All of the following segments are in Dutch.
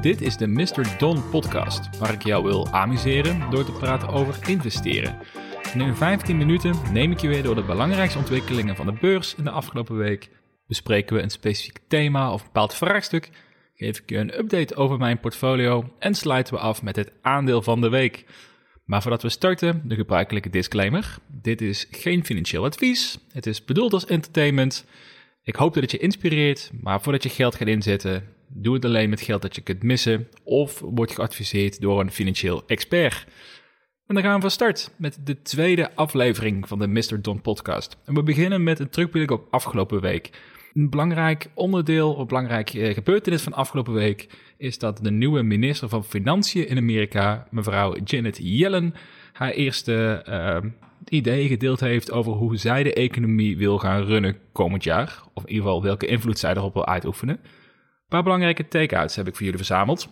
Dit is de Mr. Don podcast, waar ik jou wil amuseren door te praten over investeren. En in 15 minuten neem ik je weer door de belangrijkste ontwikkelingen van de beurs in de afgelopen week. Bespreken we een specifiek thema of een bepaald vraagstuk, geef ik je een update over mijn portfolio en sluiten we af met het aandeel van de week. Maar voordat we starten, de gebruikelijke disclaimer. Dit is geen financieel advies. Het is bedoeld als entertainment. Ik hoop dat het je inspireert, maar voordat je geld gaat inzetten, doe het alleen met geld dat je kunt missen of word geadviseerd door een financieel expert. En dan gaan we van start met de tweede aflevering van de Mr. Don podcast. En we beginnen met een terugblik op afgelopen week. Een belangrijk onderdeel, een belangrijk eh, gebeurtenis van afgelopen week is dat de nieuwe minister van Financiën in Amerika, mevrouw Janet Yellen, haar eerste uh, idee gedeeld heeft over hoe zij de economie wil gaan runnen komend jaar. Of in ieder geval welke invloed zij erop wil uitoefenen. Een paar belangrijke take-outs heb ik voor jullie verzameld.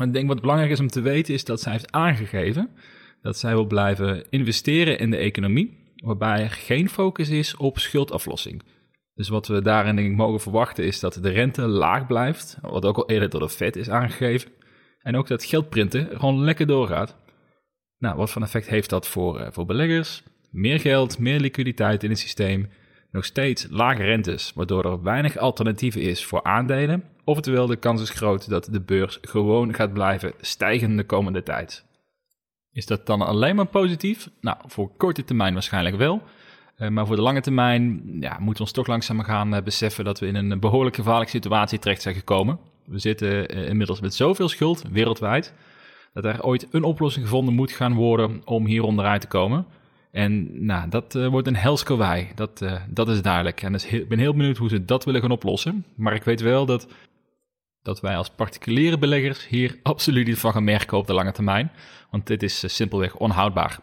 Ik denk wat belangrijk is om te weten is dat zij heeft aangegeven dat zij wil blijven investeren in de economie, waarbij er geen focus is op schuldaflossing. Dus wat we daarin denk ik mogen verwachten is dat de rente laag blijft, wat ook al eerder door de Fed is aangegeven. En ook dat geldprinten gewoon lekker doorgaat. Nou, wat voor effect heeft dat voor, uh, voor beleggers? Meer geld, meer liquiditeit in het systeem, nog steeds lage rentes, waardoor er weinig alternatieven is voor aandelen. Oftewel, de kans is groot dat de beurs gewoon gaat blijven stijgen de komende tijd. Is dat dan alleen maar positief? Nou, voor korte termijn waarschijnlijk wel. Uh, maar voor de lange termijn ja, moeten we ons toch langzaam gaan uh, beseffen dat we in een behoorlijk gevaarlijke situatie terecht zijn gekomen. We zitten inmiddels met zoveel schuld wereldwijd dat er ooit een oplossing gevonden moet gaan worden om hier onderuit te komen. En nou, dat wordt een hels dat, dat is duidelijk. En dus ik ben heel benieuwd hoe ze dat willen gaan oplossen. Maar ik weet wel dat dat wij als particuliere beleggers hier absoluut niet van gaan merken op de lange termijn. Want dit is eh, simpelweg onhoudbaar.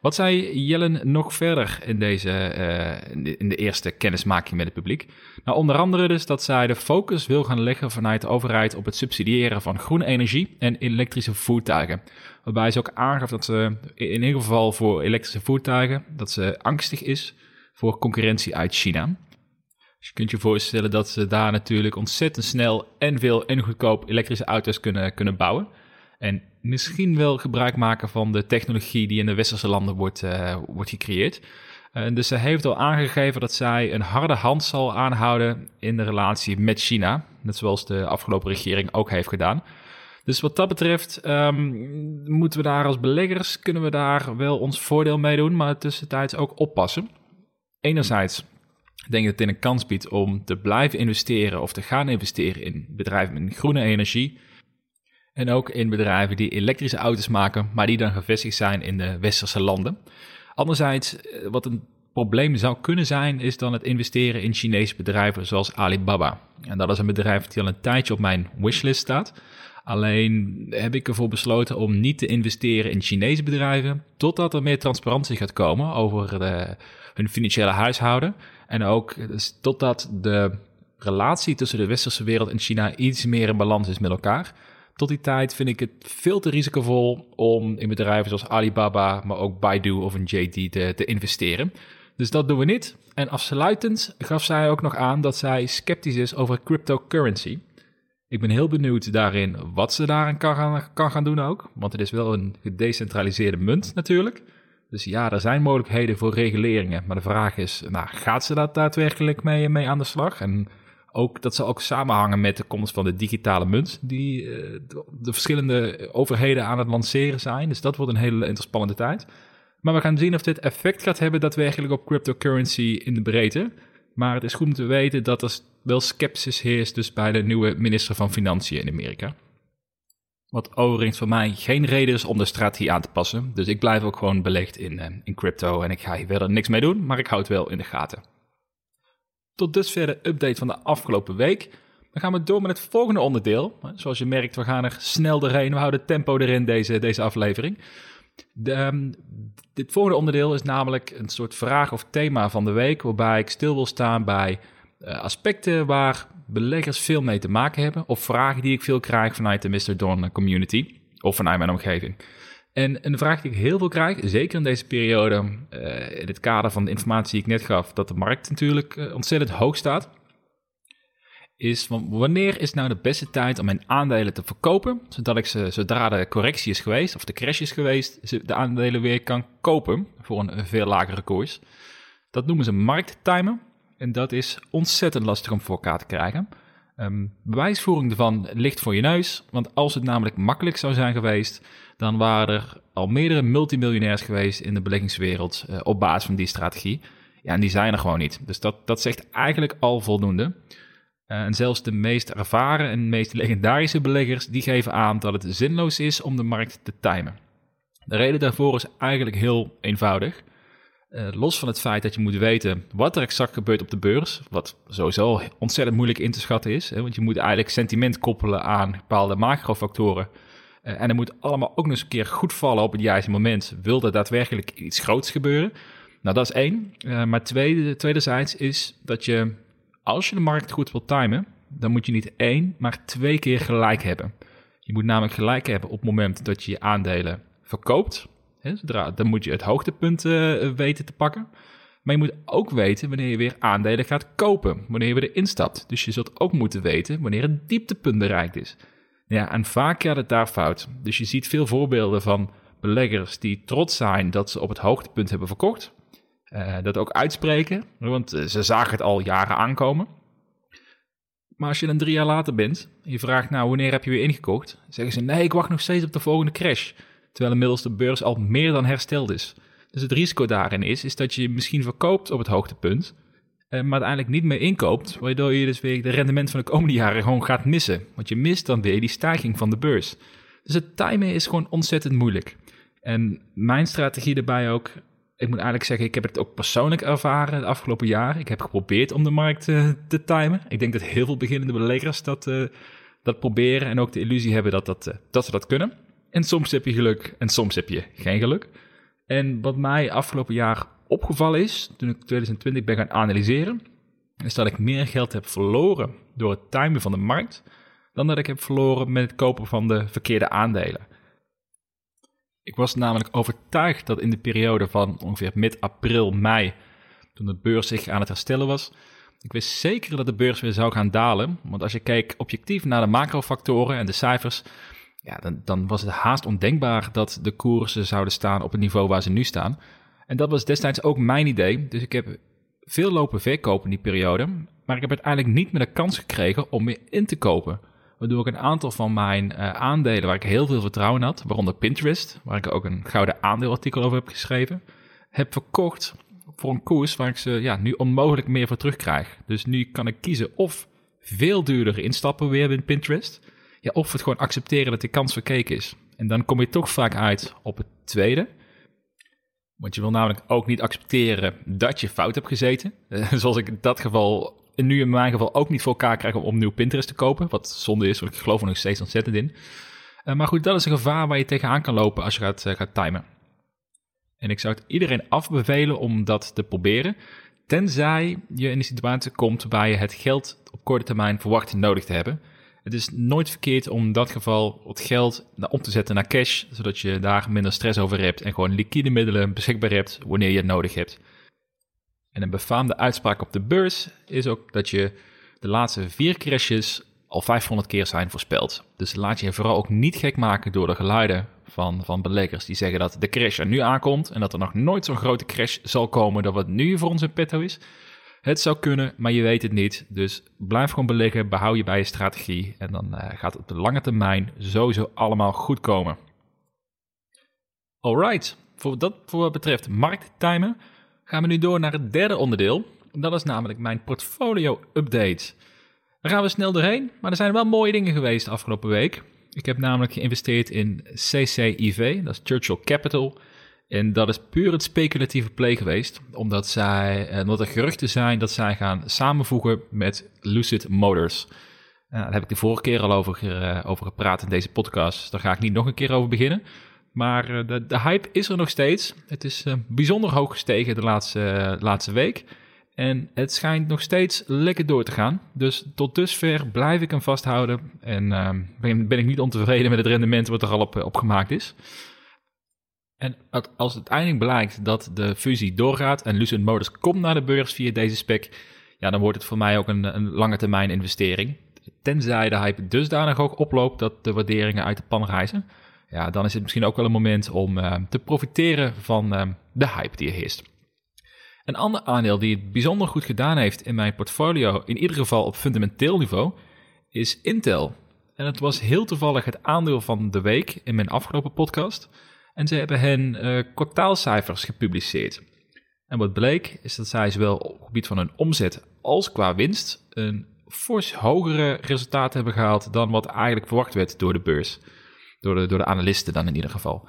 Wat zei Jellen nog verder in, deze, uh, in, de, eerste kennismaking met het publiek? Nou, onder andere dus dat zij de focus wil gaan leggen vanuit de overheid op het subsidiëren van groene energie en elektrische voertuigen. Waarbij ze ook aangaf dat ze in ieder geval voor elektrische voertuigen, dat ze angstig is voor concurrentie uit China. Dus je kunt je voorstellen dat ze daar natuurlijk ontzettend snel en veel en goedkoop elektrische auto's kunnen, kunnen bouwen. En misschien wel gebruik maken van de technologie die in de westerse landen wordt, uh, wordt gecreëerd. Uh, dus ze heeft al aangegeven dat zij een harde hand zal aanhouden in de relatie met China. Net zoals de afgelopen regering ook heeft gedaan. Dus wat dat betreft um, moeten we daar als beleggers, kunnen we daar wel ons voordeel mee doen, maar tussentijds ook oppassen. Enerzijds ik denk dat het een kans biedt om te blijven investeren of te gaan investeren in bedrijven met groene energie. En ook in bedrijven die elektrische auto's maken, maar die dan gevestigd zijn in de westerse landen. Anderzijds, eh, wat een probleem zou kunnen zijn, is dan het investeren in Chinese bedrijven zoals Alibaba. En dat is een bedrijf die al een tijdje op mijn wishlist staat. Alleen heb ik ervoor besloten om niet te investeren in Chinese bedrijven, totdat er meer transparantie gaat komen over de, hun financiële huishouden. En ook dus totdat de relatie tussen de westerse wereld en China iets meer in balans is met elkaar. Tot die tijd vind ik het veel te risicovol om in bedrijven zoals Alibaba, maar ook Baidu of een JD te, te investeren. Dus dat doen we niet. En afsluitend gaf zij ook nog aan dat zij sceptisch is over cryptocurrency. Ik ben heel benieuwd daarin wat ze daarin kan gaan, kan gaan doen ook. Want het is wel een gedecentraliseerde munt natuurlijk. Dus ja, er zijn mogelijkheden voor reguleringen. Maar de vraag is, nou, gaat ze dat daadwerkelijk mee, mee aan de slag? En ook, dat zal ook samenhangen met de komst van de digitale munt, die uh, de, de, verschillende overheden aan het lanceren zijn. Dus dat wordt een hele interessante tijd. Maar we gaan zien of dit effect gaat hebben daadwerkelijk op cryptocurrency in de breedte. Maar het is goed om te weten dat er wel sceptisch heerst dus bij de nieuwe minister van Financiën in Amerika. Wat overigens voor mij geen reden is om de strategie aan te passen. Dus ik blijf ook gewoon belegd in, uh, in crypto en ik ga hier verder niks mee doen, maar ik houd het wel in de gaten. Tot dusver de update van de afgelopen week. Dan gaan we door met het volgende onderdeel. Zoals je merkt, we gaan er snel doorheen. We houden tempo erin deze, deze aflevering. De, um, dit volgende onderdeel is namelijk een soort vraag of thema van de week, waarbij ik stil wil staan bij aspecten waar beleggers veel mee te maken hebben, of vragen die ik veel krijg vanuit de Mr. Dawn community of vanuit mijn omgeving. En een vraag die ik heel veel krijg, zeker in deze periode, uh, in het kader van de informatie die ik net gaf, dat de markt natuurlijk uh, ontzettend hoog staat, is wanneer is nou de beste tijd om mijn aandelen te verkopen, zodat ik ze, zodra de correctie is geweest of de crash is geweest, de aandelen weer kan kopen voor een veel lagere koers. Dat noemen ze markttimen en dat is ontzettend lastig om voor elkaar te krijgen. Um, bewijsvoering ervan ligt voor je neus, want als het namelijk makkelijk zou zijn geweest, dan waren er al meerdere multimiljonairs geweest in de beleggingswereld uh, op basis van die strategie. Ja, en die zijn er gewoon niet. Dus dat, dat zegt eigenlijk al voldoende. Uh, en zelfs de meest ervaren en meest legendarische beleggers, die geven aan dat het zinloos is om de markt te timen. De reden daarvoor is eigenlijk heel eenvoudig. Uh, los van het feit dat je moet weten wat er exact gebeurt op de beurs, wat sowieso ontzettend moeilijk in te schatten is, hè, want je moet eigenlijk sentiment koppelen aan bepaalde macrofactoren. Uh, en er moet allemaal ook nog eens een keer goed vallen op het juiste moment. Wil er daadwerkelijk iets groots gebeuren? Nou, dat is één. Uh, maar tweede, tweederzijds is dat je, als je de markt goed wilt timen, dan moet je niet één, maar twee keer gelijk hebben. Je moet namelijk gelijk hebben op het moment dat je je aandelen verkoopt dan moet je het hoogtepunt uh, weten te pakken. Maar je moet ook weten wanneer je weer aandelen gaat kopen, wanneer je weer erin stapt. Dus je zult ook moeten weten wanneer het dieptepunt bereikt is. Ja, en vaak gaat het daar fout. Dus je ziet veel voorbeelden van beleggers die trots zijn dat ze op het hoogtepunt hebben verkocht. Uh, dat ook uitspreken, want eh, ze zagen het al jaren aankomen. Maar als je dan drie jaar later bent en je vraagt, nou, wanneer heb je weer ingekocht? Zeggen ze, nee, ik wacht nog steeds op de volgende crash terwijl inmiddels de beurs al meer dan hersteld is. Dus het risico daarin is, is dat je misschien verkoopt op het hoogtepunt, eh, maar uiteindelijk niet meer inkoopt, waardoor je dus weer de rendement van de komende jaren gewoon gaat missen. Want je mist dan weer die stijging van de beurs. Dus het timen is gewoon ontzettend moeilijk. En mijn strategie daarbij ook, ik moet eigenlijk zeggen, ik heb het ook persoonlijk ervaren de afgelopen jaren. Ik heb geprobeerd om de markt uh, te timen. Ik denk dat heel veel beginnende beleggers dat, uh, dat proberen en ook de illusie hebben dat, dat, dat ze dat kunnen. En soms heb je geluk en soms heb je geen geluk. En wat mij afgelopen jaar opgevallen is, toen ik 2020 ben gaan analyseren, is dat ik meer geld heb verloren door het timen van de markt dan dat ik heb verloren met het kopen van de verkeerde aandelen. Ik was namelijk overtuigd dat in de periode van ongeveer mid-april, mei, toen de beurs zich aan het herstellen was, ik wist zeker dat de beurs weer zou gaan dalen. Want als je kijkt objectief naar de macrofactoren en de cijfers, ja, dan, dan was het haast ondenkbaar dat de koersen zouden staan op het niveau waar ze nu staan. En dat was destijds ook mijn idee. Dus ik heb veel lopen verkopen in die periode. Maar ik heb uiteindelijk niet meer de kans gekregen om weer in te kopen. Waardoor ik een aantal van mijn uh, aandelen waar ik heel veel vertrouwen had, waaronder Pinterest, waar ik ook een gouden aandeelartikel over heb geschreven, heb verkocht voor een koers waar ik ze ja, nu onmogelijk meer voor terugkrijg. Dus nu kan ik kiezen of veel duurder instappen weer in Pinterest ja, of het gewoon accepteren dat die kans verkeken is. En dan kom je toch vaak uit op het tweede. Want je wil namelijk ook niet accepteren dat je fout hebt gezeten. Uh, zoals ik in dat geval, nu in mijn geval ook niet voor elkaar krijg om opnieuw Pinterest te kopen. Wat zonde is, want ik geloof er nog steeds ontzettend in. Uh, maar goed, dat is een gevaar waar je tegenaan kan lopen als je gaat, uh, gaat timen. En ik zou het iedereen afbevelen om dat te proberen. Tenzij je in de situatie komt waar je het geld op korte termijn verwacht nodig te hebben. Het is nooit verkeerd om in dat geval het geld om te zetten naar cash, zodat je daar minder stress over hebt en gewoon liquide middelen beschikbaar hebt wanneer je het nodig hebt. En een befaamde uitspraak op de beurs is ook dat je de laatste vier crashes al 500 keer zijn voorspeld. Dus laat je vooral ook niet gek maken door de geluiden van, van beleggers die zeggen dat de crash er nu aankomt en dat er nog nooit zo'n grote crash zal komen dan wat nu voor ons in petto is. Het zou kunnen, maar je weet het niet. Dus blijf gewoon beleggen, behoud je bij je strategie en dan uh, gaat het op de lange termijn sowieso allemaal goed komen. Alright, voor, dat, voor wat betreft markttimen gaan we nu door naar het derde onderdeel. Dat is namelijk mijn portfolio update. Daar gaan we snel doorheen, maar er zijn wel mooie dingen geweest afgelopen week. Ik heb namelijk geïnvesteerd in CCIV, dat is Churchill Capital. En dat is puur het speculatieve play geweest, omdat, zij, eh, omdat er geruchten zijn dat zij gaan samenvoegen met Lucid Motors. Uh, daar heb ik de vorige keer al over, uh, over gepraat in deze podcast, daar ga ik niet nog een keer over beginnen. Maar de, de, hype is er nog steeds. Het is bijzonder hoog gestegen de laatste, laatste week. En het schijnt nog steeds lekker door te gaan. Dus tot dusver blijf ik hem vasthouden. En ben, ben, ik niet ontevreden met het rendement wat er al op, op gemaakt is. En als uiteindelijk blijkt dat de fusie doorgaat en Lucent Motors komt naar de beurs via deze spec, ja, dan wordt het voor mij ook een, een lange termijn investering. Tenzij de hype dusdanig ook oploopt dat de waarderingen uit de pan reizen. Ja, dan is het misschien ook wel een moment om uh, te profiteren van uh, de hype die er heerst. Een ander aandeel die het bijzonder goed gedaan heeft in mijn portfolio, in ieder geval op fundamenteel niveau, is Intel. En het was heel toevallig het aandeel van de week in mijn afgelopen podcast. En ze hebben hun uh, kwartaalcijfers gepubliceerd. En wat bleek is dat zij zowel op het gebied van hun omzet als qua winst een fors hogere resultaten hebben gehaald dan wat eigenlijk verwacht werd door de beurs. Door de, door de analisten dan in ieder geval.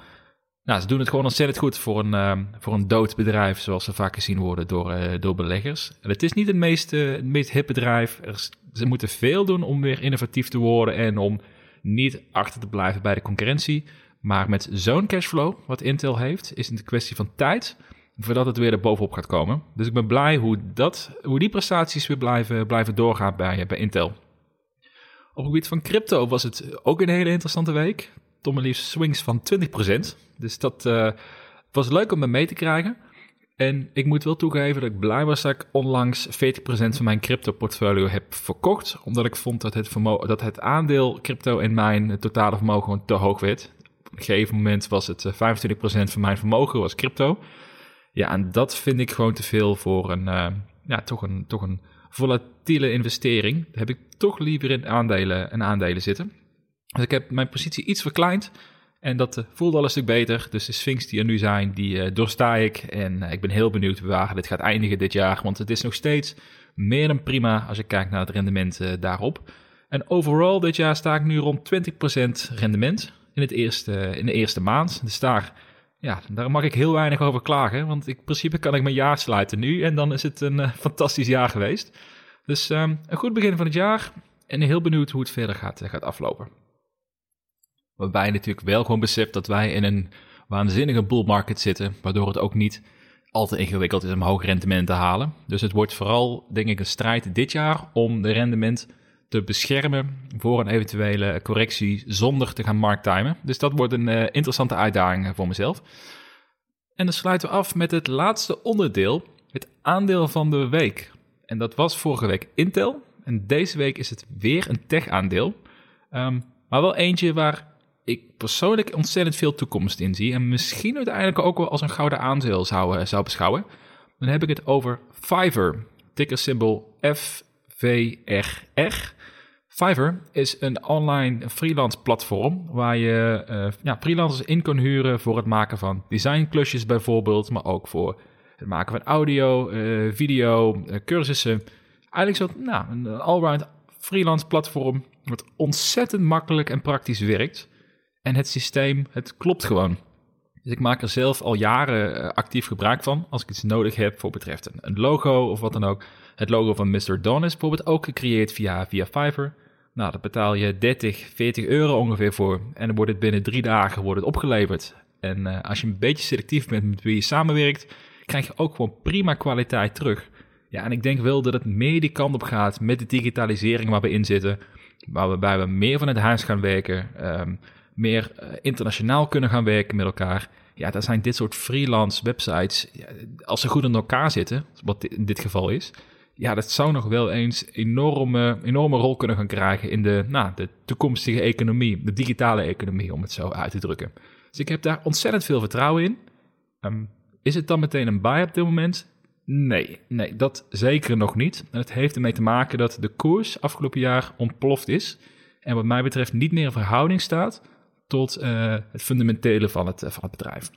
Nou, ze doen het gewoon ontzettend goed voor een, uh, voor een dood bedrijf, zoals ze vaak gezien worden door, uh, door beleggers. En het is niet het meest, het meest hip bedrijf. Er, ze moeten veel doen om weer innovatief te worden en om niet achter te blijven bij de concurrentie. Maar met zo'n cashflow, wat Intel heeft, is het een kwestie van tijd voordat het weer er bovenop gaat komen. Dus ik ben blij hoe, dat, hoe die prestaties weer blijven, blijven doorgaan bij, bij Intel. Op het gebied van crypto was het ook een hele interessante week. Maar liefst swings van 20%. Dus dat uh, was leuk om me mee te krijgen. En ik moet wel toegeven dat ik blij was dat ik onlangs 40% van mijn crypto portfolio heb verkocht. Omdat ik vond dat het, dat het aandeel crypto in mijn totale vermogen gewoon te hoog werd. Gegeven moment was het 25% eh, van mijn vermogen was crypto. Ja, en dat vind ik gewoon te veel voor een, uh, ja, toch een, toch een volatiele investering. Daar heb ik toch liever in aandelen, in aandelen zitten. Dus ik heb mijn positie iets verkleind. En dat uh, voelde al een stuk beter. Dus de swings die er nu zijn, die doorsta ik. En ik ben heel benieuwd waar dit gaat eindigen dit jaar. Want het is nog steeds meer dan prima als je kijkt naar het rendement daarop. En overal dit jaar sta ik nu rond 20% rendement in, het eerste, in de eerste maand. Dus daar ja, daar mag ik heel weinig over klagen. Want in principe kan ik mijn jaar sluiten nu. En dan is het een uh, fantastisch jaar geweest. Dus um, een goed begin van het jaar. En heel benieuwd hoe het verder gaat, uh, gaat aflopen. Waarbij je natuurlijk wel gewoon beseft dat wij in een waanzinnige bull market zitten. Waardoor het ook niet al te ingewikkeld is om hoog rendement te halen. Dus het wordt vooral, denk ik, een strijd dit jaar om de rendement te beschermen voor een eventuele correctie zonder te gaan markttimen. Dus dat wordt een uh, interessante uitdaging voor mezelf. En dan sluiten we af met het laatste onderdeel, het aandeel van de week. En dat was vorige week Intel. En deze week is het weer een tech-aandeel. Um, maar wel eentje waar ik persoonlijk ontzettend veel toekomst in zie. En misschien uiteindelijk ook wel als een gouden aandeel zou, uh, zou beschouwen. Dan heb ik het over Fiverr. Ticker symbol FVRR. Fiverr is een online freelance platform waar je uh, ja, freelancers in kan huren voor het maken van designklusjes bijvoorbeeld, maar ook voor het maken van audio, uh, video, uh, cursussen. Eigenlijk zo nou, een allround freelance platform wat ontzettend makkelijk en praktisch werkt. En het systeem, het klopt gewoon. Dus ik maak er zelf al jaren actief gebruik van als ik iets nodig heb voor betreft een, een logo of wat dan ook. Het logo van Mr. Don is bijvoorbeeld ook gecreëerd via, via Fiverr. Nou, daar betaal je 30, 40 euro ongeveer voor. En dan wordt het binnen drie dagen wordt het opgeleverd. En uh, als je een beetje selectief bent met wie je samenwerkt, krijg je ook gewoon prima kwaliteit terug. Ja, en ik denk wel dat het meer die kant op gaat met de digitalisering waar we in zitten. Waarbij we meer van het huis gaan werken, um, meer uh, internationaal kunnen gaan werken met elkaar. Ja, daar zijn dit soort freelance websites, als ze goed in elkaar zitten, wat in dit geval is, ja, dat zou nog wel eens enorme, enorme rol kunnen gaan krijgen in de, nou, de toekomstige economie, de digitale economie, om het zo uit te drukken. Dus ik heb daar ontzettend veel vertrouwen in. Um, is het dan meteen een buy op dit moment? Nee, nee, dat zeker nog niet. Het heeft ermee te maken dat de koers afgelopen jaar ontploft is. En wat mij betreft niet meer in verhouding staat tot uh, het fundamentele van het, uh, van het bedrijf.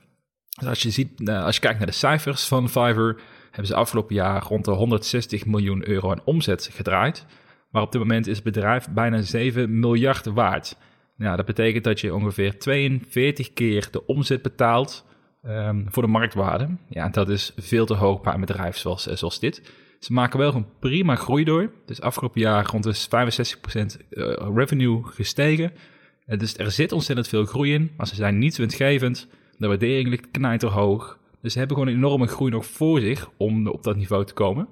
Dus als je, ziet, uh, als je kijkt naar de cijfers van Fiverr, hebben ze afgelopen jaar rond de 160 miljoen euro aan omzet gedraaid. Maar op dit moment is het bedrijf bijna 7 miljard waard. Nou, dat betekent dat je ongeveer 42 keer de omzet betaalt um, voor de marktwaarde. Ja, dat is veel te hoog bij een bedrijf zoals, eh, zoals dit. Ze maken wel een prima groei door. Dus afgelopen jaar rond de 65% eh, revenue gestegen. Dus er zit ontzettend veel groei in, maar ze zijn niet winstgevend. De waardering ligt knijter hoog. Dus ze hebben gewoon een enorme groei nog voor zich om op dat niveau te komen.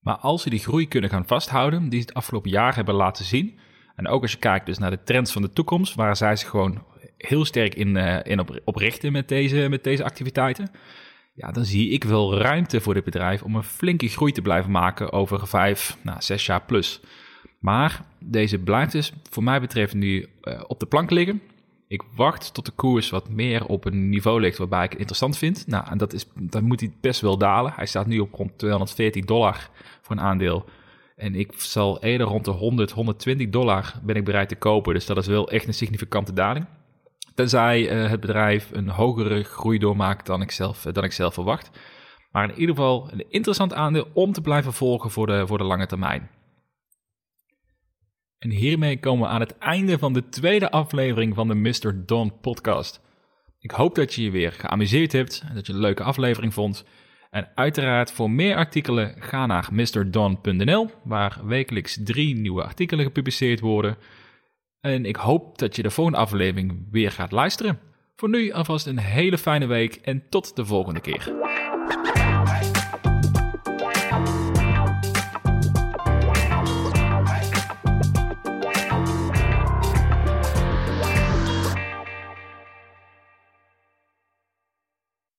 Maar als ze die groei kunnen gaan vasthouden, die ze het afgelopen jaar hebben laten zien. En ook als je kijkt dus naar de trends van de toekomst, waar zij zich gewoon heel sterk in, uh, in op, richten met deze, met deze activiteiten. ja, dan zie ik wel ruimte voor dit bedrijf om een flinke groei te blijven maken over vijf, nou, zes jaar plus. Maar deze blijft dus, voor mij betreft, nu uh, op de plank liggen. Ik wacht tot de koers wat meer op een niveau ligt waarbij ik het interessant vind. Nou, en dat is, dan moet hij best wel dalen. Hij staat nu op rond 214 dollar voor een aandeel. En ik zal eerder rond de 100, 120 dollar ben ik bereid te kopen. Dus dat is wel echt een significante daling. Tenzij uh, het bedrijf een hogere groei doormaakt dan ik, zelf, uh, dan ik zelf verwacht. Maar in ieder geval een interessant aandeel om te blijven volgen voor de, voor de lange termijn. En hiermee komen we aan het einde van de tweede aflevering van de Mr. Don podcast. Ik hoop dat je je weer geamuseerd hebt en dat je een leuke aflevering vond. En uiteraard voor meer artikelen ga naar mrdon.nl, waar wekelijks drie nieuwe artikelen gepubliceerd worden. En ik hoop dat je de volgende aflevering weer gaat luisteren. Voor nu alvast een hele fijne week en tot de volgende keer.